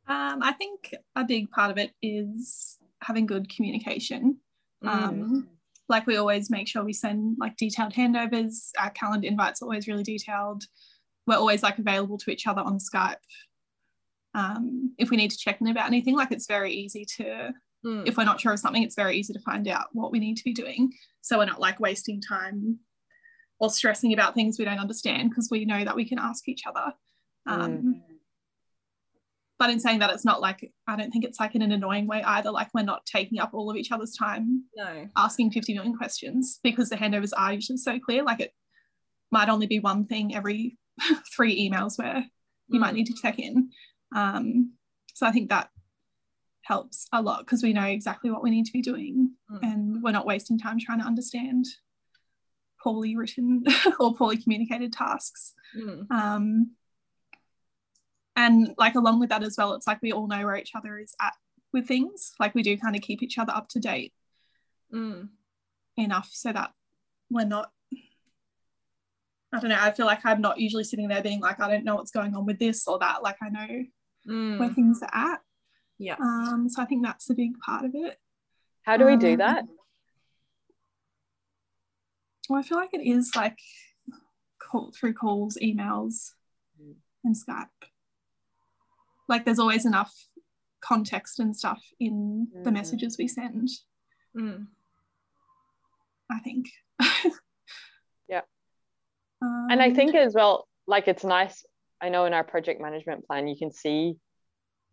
Um, I think a big part of it is having good communication. Mm. Um, like we always make sure we send like detailed handovers. Our calendar invites are always really detailed we're always like available to each other on Skype. Um, if we need to check in about anything, like it's very easy to, mm. if we're not sure of something, it's very easy to find out what we need to be doing. So we're not like wasting time or stressing about things we don't understand because we know that we can ask each other. Um, mm. But in saying that, it's not like, I don't think it's like in an annoying way either. Like we're not taking up all of each other's time no. asking 50 million questions because the handovers are usually so clear. Like it might only be one thing every [LAUGHS] three emails where you mm. might need to check in. Um, so I think that helps a lot because we know exactly what we need to be doing mm. and we're not wasting time trying to understand poorly written [LAUGHS] or poorly communicated tasks. Mm. Um, and like along with that as well, it's like we all know where each other is at with things. Like we do kind of keep each other up to date mm. enough so that we're not I don't know. I feel like I'm not usually sitting there being like, I don't know what's going on with this or that. Like I know mm. where things are at. Yeah. Um. So I think that's a big part of it. How do we do um, that? Well, I feel like it is like call through calls, emails, mm. and Skype. Like there's always enough context and stuff in mm. the messages we send. Mm. I think. [LAUGHS] Um, and I think as well, like it's nice. I know in our project management plan, you can see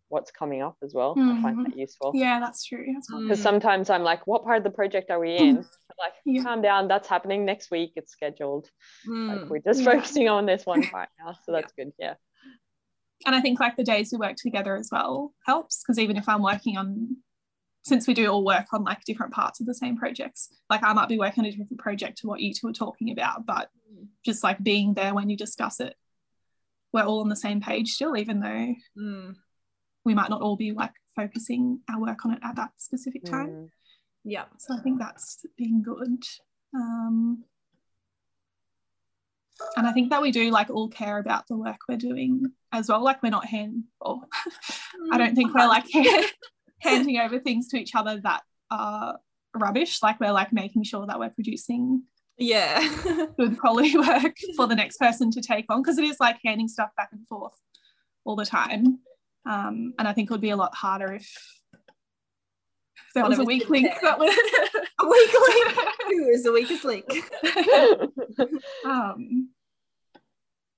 what's coming up as well. Mm-hmm. I find mm-hmm. that useful. Yeah, that's true. Because sometimes I'm like, what part of the project are we [LAUGHS] in? Like, yeah. calm down. That's happening next week. It's scheduled. Mm. Like we're just yeah. focusing on this one part now. So that's yeah. good. Yeah. And I think like the days we work together as well helps because even if I'm working on since we do all work on like different parts of the same projects like i might be working on a different project to what you two are talking about but just like being there when you discuss it we're all on the same page still even though mm. we might not all be like focusing our work on it at that specific time mm. Yeah. So i think that's been good. Um, and i think that we do like all care about the work we're doing as well. Like we're not hand or [LAUGHS] i don't think we're like [LAUGHS] handing over things to each other that are rubbish. Like we're like making sure that we're producing yeah. [LAUGHS] good quality work for the next person to take on because it is like handing stuff back and forth all the time. Um, and i think it would be a lot harder if there was a weak link that would [LAUGHS] a weak link who is the weakest link [LAUGHS] um,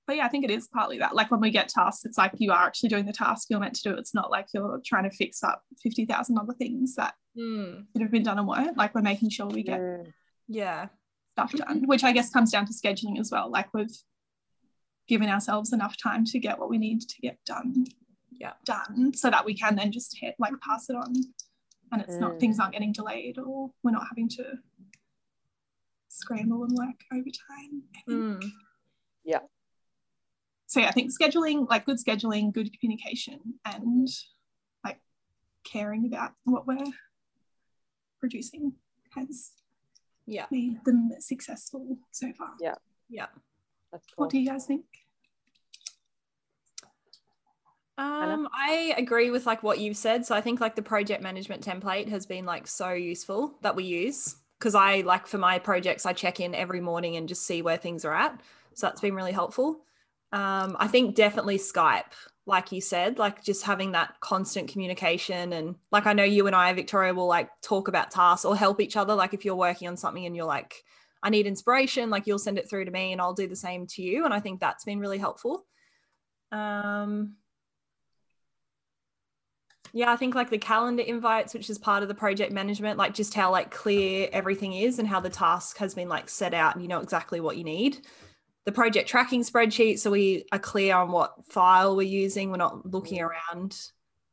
but yeah i think it is partly that like when we get tasks it's like you are actually doing the task you're meant to do it's not like you're trying to fix up 50,000 other things that mm. could have been done and weren't like we're making sure we get yeah stuff done, which I guess comes down to scheduling as well. Like we've given ourselves enough time to get what we need to get done. Yeah. Done so that we can then just hit like pass it on and it's mm. not things aren't getting delayed or we're not having to scramble and work overtime. Mm. Yeah. So yeah, I think scheduling, like good scheduling, good communication and like caring about what we're producing has yeah made them successful so far yeah yeah that's cool. what do you guys think um, I agree with like what you've said. So I think like the project management template has been like so useful that we use because I like for my projects I check in every morning and just see where things are at. So that's been really helpful. Um, I think definitely Skype like you said, like just having that constant communication. And like I know you and I, Victoria, will like talk about tasks or help each other. Like if you're working on something and you're like, I need inspiration, like you'll send it through to me and I'll do the same to you. And I think that's been really helpful. Um, yeah i think like the calendar invites which is part of the project management like just how like clear everything is and how the task has been like set out and you know exactly what you need. The project tracking spreadsheet so we are clear on what file we're using. We're not looking mm. around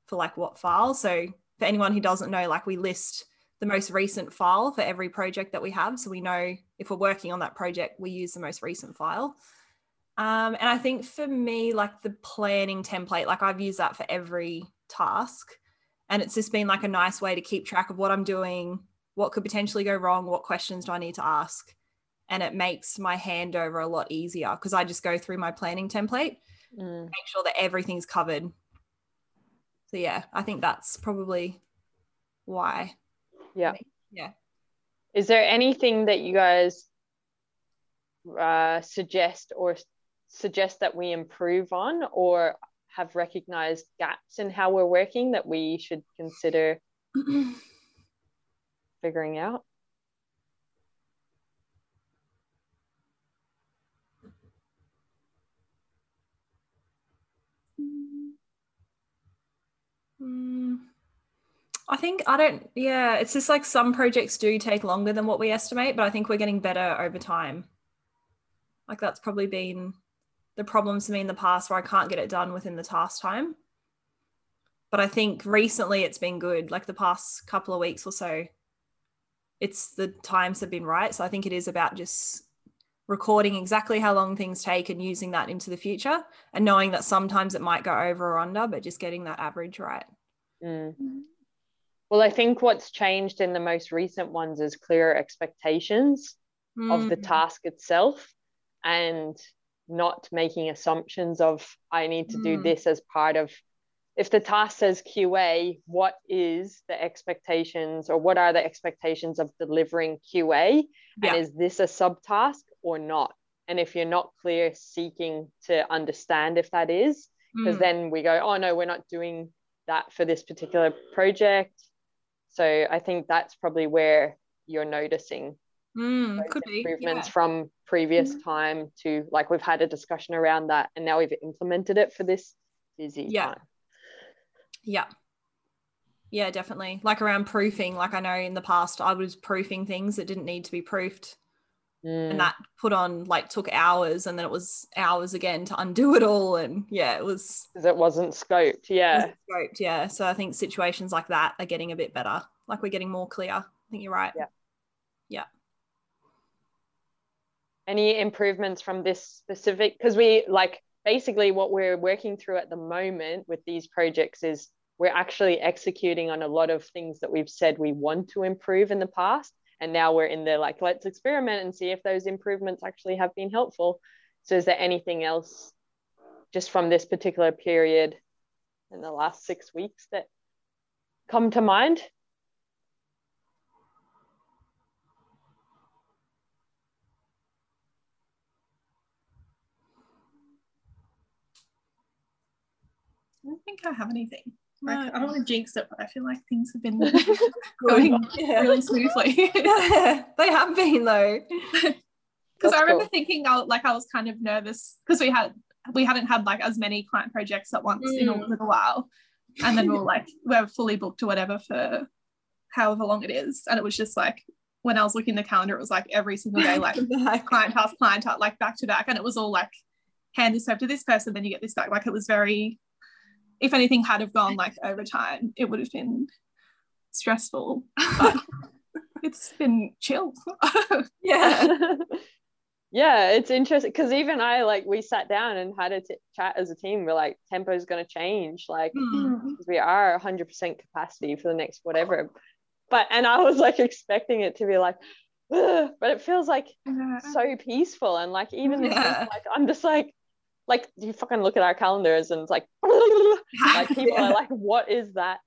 for like what file. So for anyone who doesn't know like we list the most recent file for every project that we have. So we know if we're working on that project we use the most recent file. Um, and i think for me like the planning template like i've used that for every task. And it's just been like a nice way to keep track of what I'm doing, what could potentially go wrong, what questions do I need to ask. And it makes my handover a lot easier because I just go through my planning template, mm. make sure that everything's covered. So, yeah, I think that's probably why. Yeah. Yeah. Is there anything that you guys uh, suggest or suggest that we improve on, or have recognized gaps in how we're working that we should consider [CLEARS THROAT] figuring out? Mm, I think I don't, yeah, it's just like some projects do take longer than what we estimate, but I think we're getting better over time. Like that's probably been the problems to me in the past where I can't get it done within the task time. But I think recently it's been good, like the past couple of weeks or so. It's the times have been right. So I think it is about just recording exactly how long things take and using that into the future and knowing that sometimes it might go over or under, but just getting that average right. Mm. Well, I think what's changed in the most recent ones is clearer expectations mm. of the mm. task itself and not making assumptions of I need to do mm. this as part of if the task says QA, what is the expectations or what are the expectations of delivering QA? Yeah. And is this a subtask or not? And if you're not clear, seeking to understand if that is, because mm. then we go, oh no, we're not doing that for this particular project. So I think that's probably where you're noticing mm, could improvements be. Yeah. from previous mm. time to like we've had a discussion around that and now we've implemented it for this busy yeah time. yeah yeah definitely like around proofing like i know in the past i was proofing things that didn't need to be proofed mm. and that put on like took hours and then it was hours again to undo it all and yeah it was because it wasn't scoped yeah scoped yeah so i think situations like that are getting a bit better like we're getting more clear i think you're right yeah any improvements from this specific because we like basically what we're working through at the moment with these projects is we're actually executing on a lot of things that we've said we want to improve in the past. And now we're in the like let's experiment and see if those improvements actually have been helpful. So is there anything else just from this particular period in the last six weeks that come to mind think I have anything. Like, I don't want to jinx it, but I feel like things have been [LAUGHS] going yeah. really smoothly. yeah, [LAUGHS] they have been though. [LAUGHS] Because I remember cool. thinking, I, like, I was kind of nervous because we had we hadn't had like as many client projects at once mm. in a mm. little while, and then we are like we're fully booked or whatever for however long it is, and it was just like when I was looking the calendar, it was like every single day, like client task, client task, like back to back, and it was all like hand this over to this person, then you get this back. Like it was very if anything had have gone like over time, it would have been stressful. But [LAUGHS] it's been chill. [LAUGHS] yeah. [LAUGHS] yeah, it's interesting because even I like we sat down and had a t- chat as a team. We're like, tempo is going to change, like mm. we are 100% capacity for the next whatever. But and I was like expecting it to be like, but it feels like yeah. so peaceful and like even yeah. like I'm just like like you fucking look at our calendars and it's like [LAUGHS] like [LAUGHS] people yeah. are like what is that?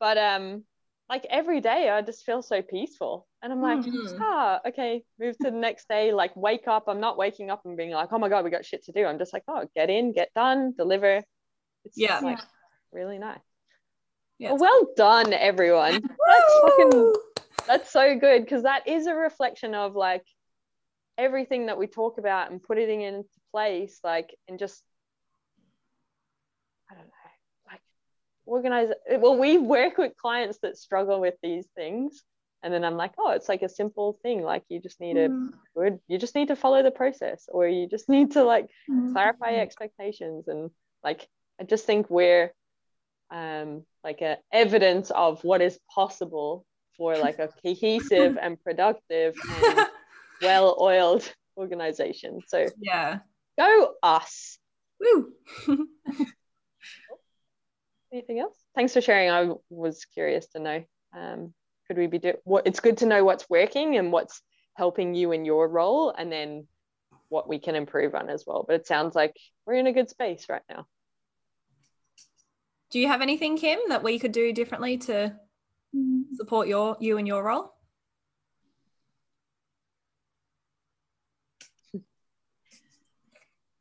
But um like every day i just feel so peaceful and i'm like mm-hmm. ah okay move to the next day like wake up. I'm not waking up and being like oh my god we got shit to do. I'm just like oh get in get done deliver. It's yeah. like really nice. Yeah, well, well done everyone. [LAUGHS] That's fucking that's so good because that is a reflection of like everything that we talk about and putting it into place like and just i don't know like organize well we work with clients that struggle with these things and then i'm like oh it's like a simple thing like you just need to mm. good you just need to follow the process or you just [LAUGHS] need to like mm. clarify expectations and like i just think we're um like a evidence of what is possible for [LAUGHS] like a cohesive and productive and [LAUGHS] well-oiled organization so yeah go us. Woo. [LAUGHS] anything else? Thanks for sharing. I was curious to know um could we be do what it's good to know what's working and what's helping you in your role and then what we can improve on as well. But it sounds like we're in a good space right now. Do you have anything kim that we could do differently to support your you and your role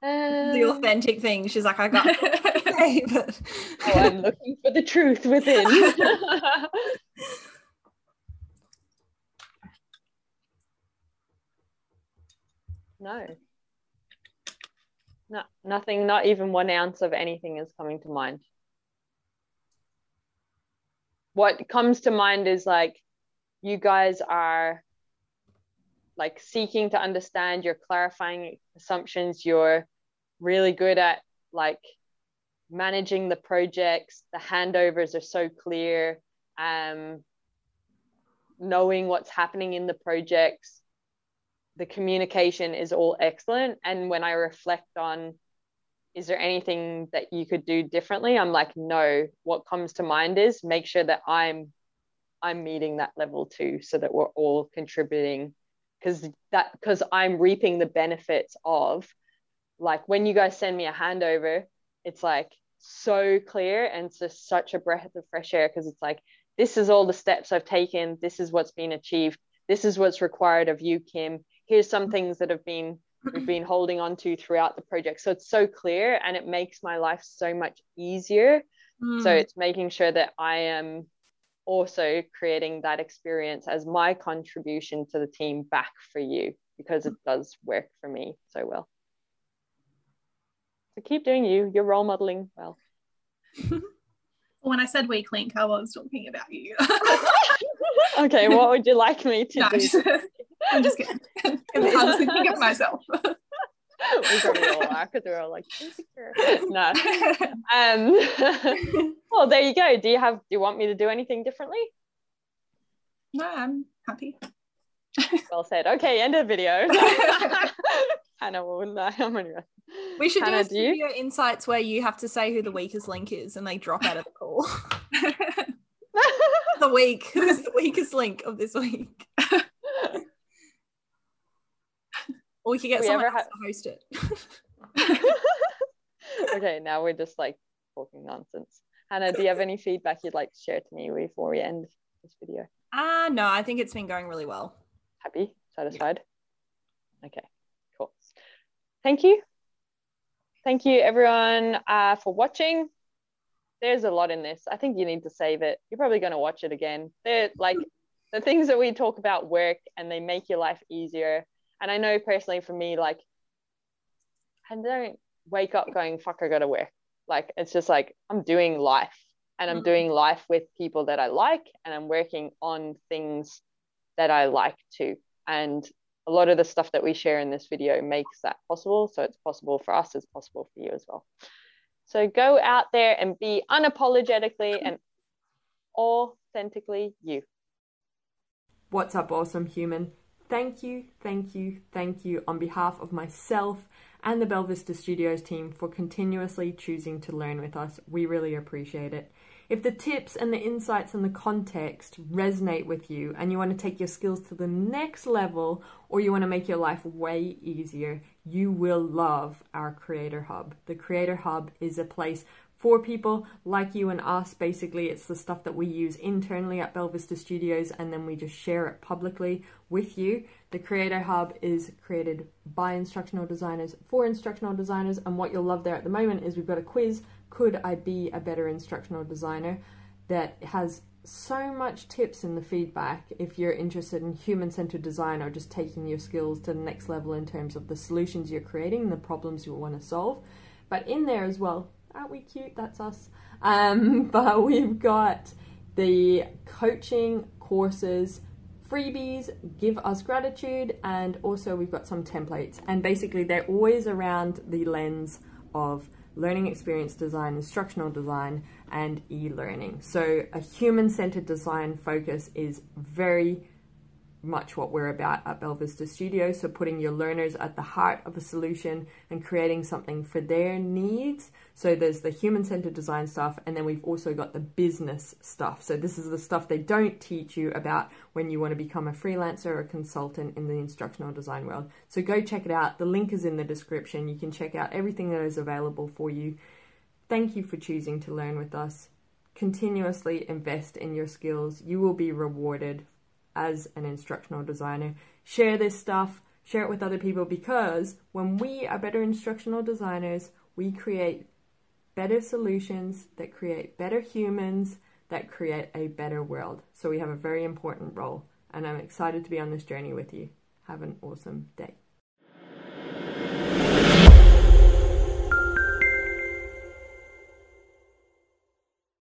um, the authentic thing. She's like i got [LAUGHS] oh, i'm looking for the truth within. [LAUGHS] No. No nothing not even one ounce of anything is coming to mind. What comes to mind is like you guys are like seeking to understand you're clarifying assumptions you're really good at like managing the projects the handovers are so clear um knowing what's happening in the projects the communication is all excellent. And when i reflect on is there anything that you could do differently? I'm like no. What comes to mind is make sure that i'm i'm meeting that level too so that we're all contributing because that because i'm reaping the benefits of like when you guys send me a handover it's like so clear and it's just such a breath of fresh air because it's like this is all the steps i've taken. This is what's been achieved. This is what's required of you kim. Here's some things that have been we've been [CLEARS THROAT] holding on to throughout the project. So it's so clear and it makes my life so much easier. Mm. so it's making sure that i am also creating that experience as my contribution to the team back for you because it does work for me so well. So keep doing you. You're role modeling well. [LAUGHS] When i said weak link i was talking about you. [LAUGHS] Okay what would you like me to [LAUGHS] no, do? I'm just kidding. I was thinking of myself. [LAUGHS] we are because we're all like insecure. no. [LAUGHS] Um, [LAUGHS] well, there you go. Do you have? Do you want me to do anything differently? No, I'm happy. well said. Okay, end of video. Hannah will know how many. We should Hannah, do a studio do insights where you have to say who the weakest link is, and they drop out of the call. the week. Who's the weakest link of this week? Or we could get we someone else to host it. [LAUGHS] okay, now we're just like talking nonsense. Hannah, do you have any [LAUGHS] feedback you'd like to share to me before we end this video? Ah, uh, no, I think it's been going really well. Happy? Satisfied? Yeah. Okay, cool. Thank you. Thank you, everyone, uh, for watching. There's a lot in this. I think you need to save it. You're probably going to watch it again. They're like the things that we talk about work and they make your life easier and I know personally for me, like, I don't wake up going, fuck, I gotta work. Like, it's just like, I'm doing life and I'm mm-hmm. doing life with people that I like and I'm working on things that I like too. And a lot of the stuff that we share in this video makes that possible. So it's possible for us, it's possible for you as well. So go out there and be unapologetically and authentically you. What's up, awesome human? Thank you, thank you, thank you on behalf of myself and the Belvista Studios team for continuously choosing to learn with us. We really appreciate it. If the tips and the insights and the context resonate with you and you want to take your skills to the next level or you want to make your life way easier, you will love our Creator Hub. The Creator Hub is a place for people like you and us. Basically, it's the stuff that we use internally at Belvista Studios and then we just share it publicly with you. The Creator Hub is created by instructional designers for instructional designers, and what you'll love there at the moment is we've got a quiz Could I Be a Better Instructional Designer? that has so much tips in the feedback if you're interested in human centered design or just taking your skills to the next level in terms of the solutions you're creating, the problems you want to solve. But in there as well, at We Cute, that's us. Um, [LAUGHS] but we've got the coaching courses, freebies, give us gratitude, and also we've got some templates. And basically, they're always around the lens of learning experience design, instructional design, and e learning. So, a human centered design focus is very much what we're about at Belvista Studio. So, putting your learners at the heart of a solution and creating something for their needs. So, there's the human centered design stuff, and then we've also got the business stuff. So, this is the stuff they don't teach you about when you want to become a freelancer or a consultant in the instructional design world. So, go check it out. The link is in the description. You can check out everything that is available for you. Thank you for choosing to learn with us. Continuously invest in your skills. You will be rewarded as an instructional designer. Share this stuff, share it with other people because when we are better instructional designers, we create better solutions that create better humans that create a better world. So we have a very important role, and I'm excited to be on this journey with you. Have an awesome day.